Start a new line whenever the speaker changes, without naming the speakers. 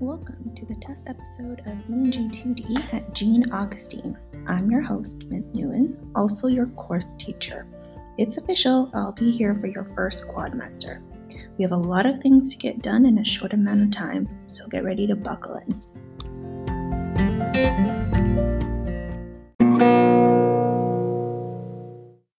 welcome to the test episode of ENG 2D at Jean Augustine. I'm your host, Ms. Newman, also your course teacher. It's official, I'll be here for your first quadmester. We have a lot of things to get done in a short amount of time, so get ready to buckle in.